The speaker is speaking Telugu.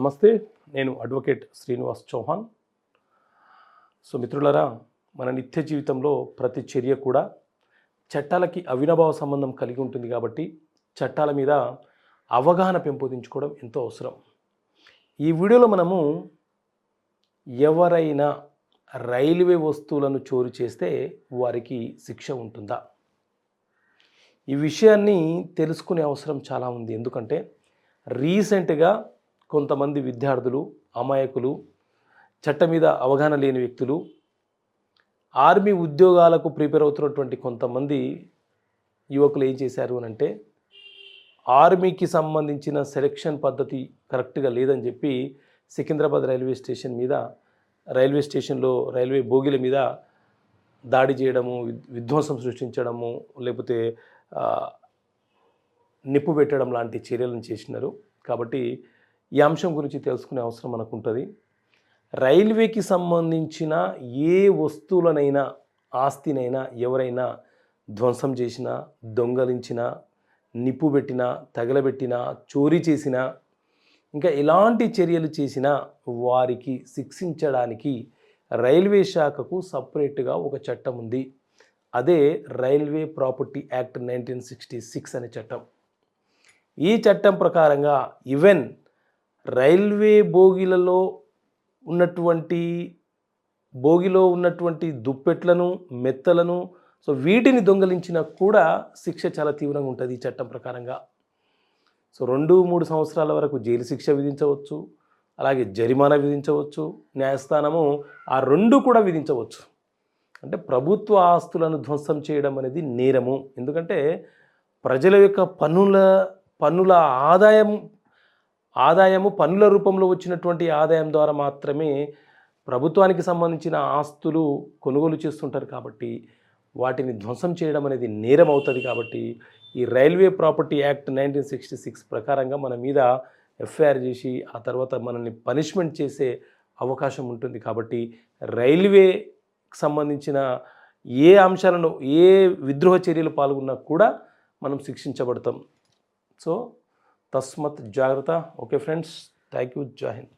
నమస్తే నేను అడ్వకేట్ శ్రీనివాస్ చౌహాన్. సో మిత్రులరా మన నిత్య జీవితంలో ప్రతి చర్య కూడా చట్టాలకి అవినాభావ సంబంధం కలిగి ఉంటుంది కాబట్టి చట్టాల మీద అవగాహన పెంపొందించుకోవడం ఎంతో అవసరం. ఈ వీడియోలో మనము ఎవరైనా రైల్వే వస్తువులను చోరీ చేస్తే వారికి శిక్ష ఉంటుందా? ఈ విషయాన్ని తెలుసుకునే అవసరం చాలా ఉంది. ఎందుకంటే రీసెంట్గా కొంతమంది విద్యార్థులు అమాయకులు చట్టం మీద అవగాహన లేని వ్యక్తులు ఆర్మీ ఉద్యోగాలకు ప్రిపేర్ అవుతున్నటువంటి కొంతమంది యువకులు ఏం చేశారు అని అంటే ఆర్మీకి సంబంధించిన సెలక్షన్ పద్ధతి కరెక్ట్గా లేదని చెప్పి సికింద్రాబాద్ రైల్వే స్టేషన్ మీద రైల్వే స్టేషన్లో రైల్వే బోగిల మీద దాడి చేయడము విధ్వంసం సృష్టించడము లేకపోతే నిప్పు పెట్టడం లాంటి చర్యలను చేసినారు. కాబట్టి ఈ అంశం గురించి తెలుసుకునే అవసరం మనకు ఉంటుంది రైల్వేకి సంబంధించిన ఏ వస్తువులనైనా ఆస్తినైనా ఎవరైనా ధ్వంసం చేసినా దొంగలించినా నిప్పు పెట్టినా తగలబెట్టినా చోరీ చేసినా ఇంకా ఎలాంటి చర్యలు చేసినా వారికి శిక్షించడానికి రైల్వే శాఖకు సపరేట్గా ఒక చట్టం ఉంది. అదే railway property act nineteen sixty six అనే చట్టం. ఈ చట్టం ప్రకారంగా ఈవెన్ రైల్వే బోగిలలో ఉన్నటువంటి బోగిలో ఉన్నటువంటి దుప్పెట్లను మెత్తలను సో వీటిని దొంగలించినా కూడా శిక్ష చాలా తీవ్రంగా ఉంటుంది ఈ చట్టం ప్రకారంగా. సో రెండు మూడు సంవత్సరాల వరకు జైలు శిక్ష విధించవచ్చు అలాగే జరిమానా విధించవచ్చు న్యాయస్థానము ఆ రెండు కూడా విధించవచ్చు. అంటే ప్రభుత్వ ఆస్తులను ధ్వంసం చేయడం అనేది నేరము. ఎందుకంటే ప్రజల యొక్క పన్నుల పన్నుల ఆదాయం ఆదాయము పన్నుల రూపంలో వచ్చినటువంటి ఆదాయం ద్వారా మాత్రమే ప్రభుత్వానికి సంబంధించిన ఆస్తులు కొనుగోలు చేస్తుంటారు కాబట్టి వాటిని ధ్వంసం చేయడం అనేది నేరం అవుతుంది కాబట్టి ఈ railway property act nineteen sixty six ప్రకారంగా మన మీద ఎఫ్ఐఆర్ చేసి ఆ తర్వాత మనల్ని పనిష్మెంట్ చేసే అవకాశం ఉంటుంది కాబట్టి రైల్వేకి సంబంధించిన ఏ అంశాలను ఏ విద్రోహ చర్యలు పాల్గొన్నా కూడా మనం శిక్షించబడతాం. సో तस्मत जागृता। ओके फ्रेंड्स थैंक यू जय हिंद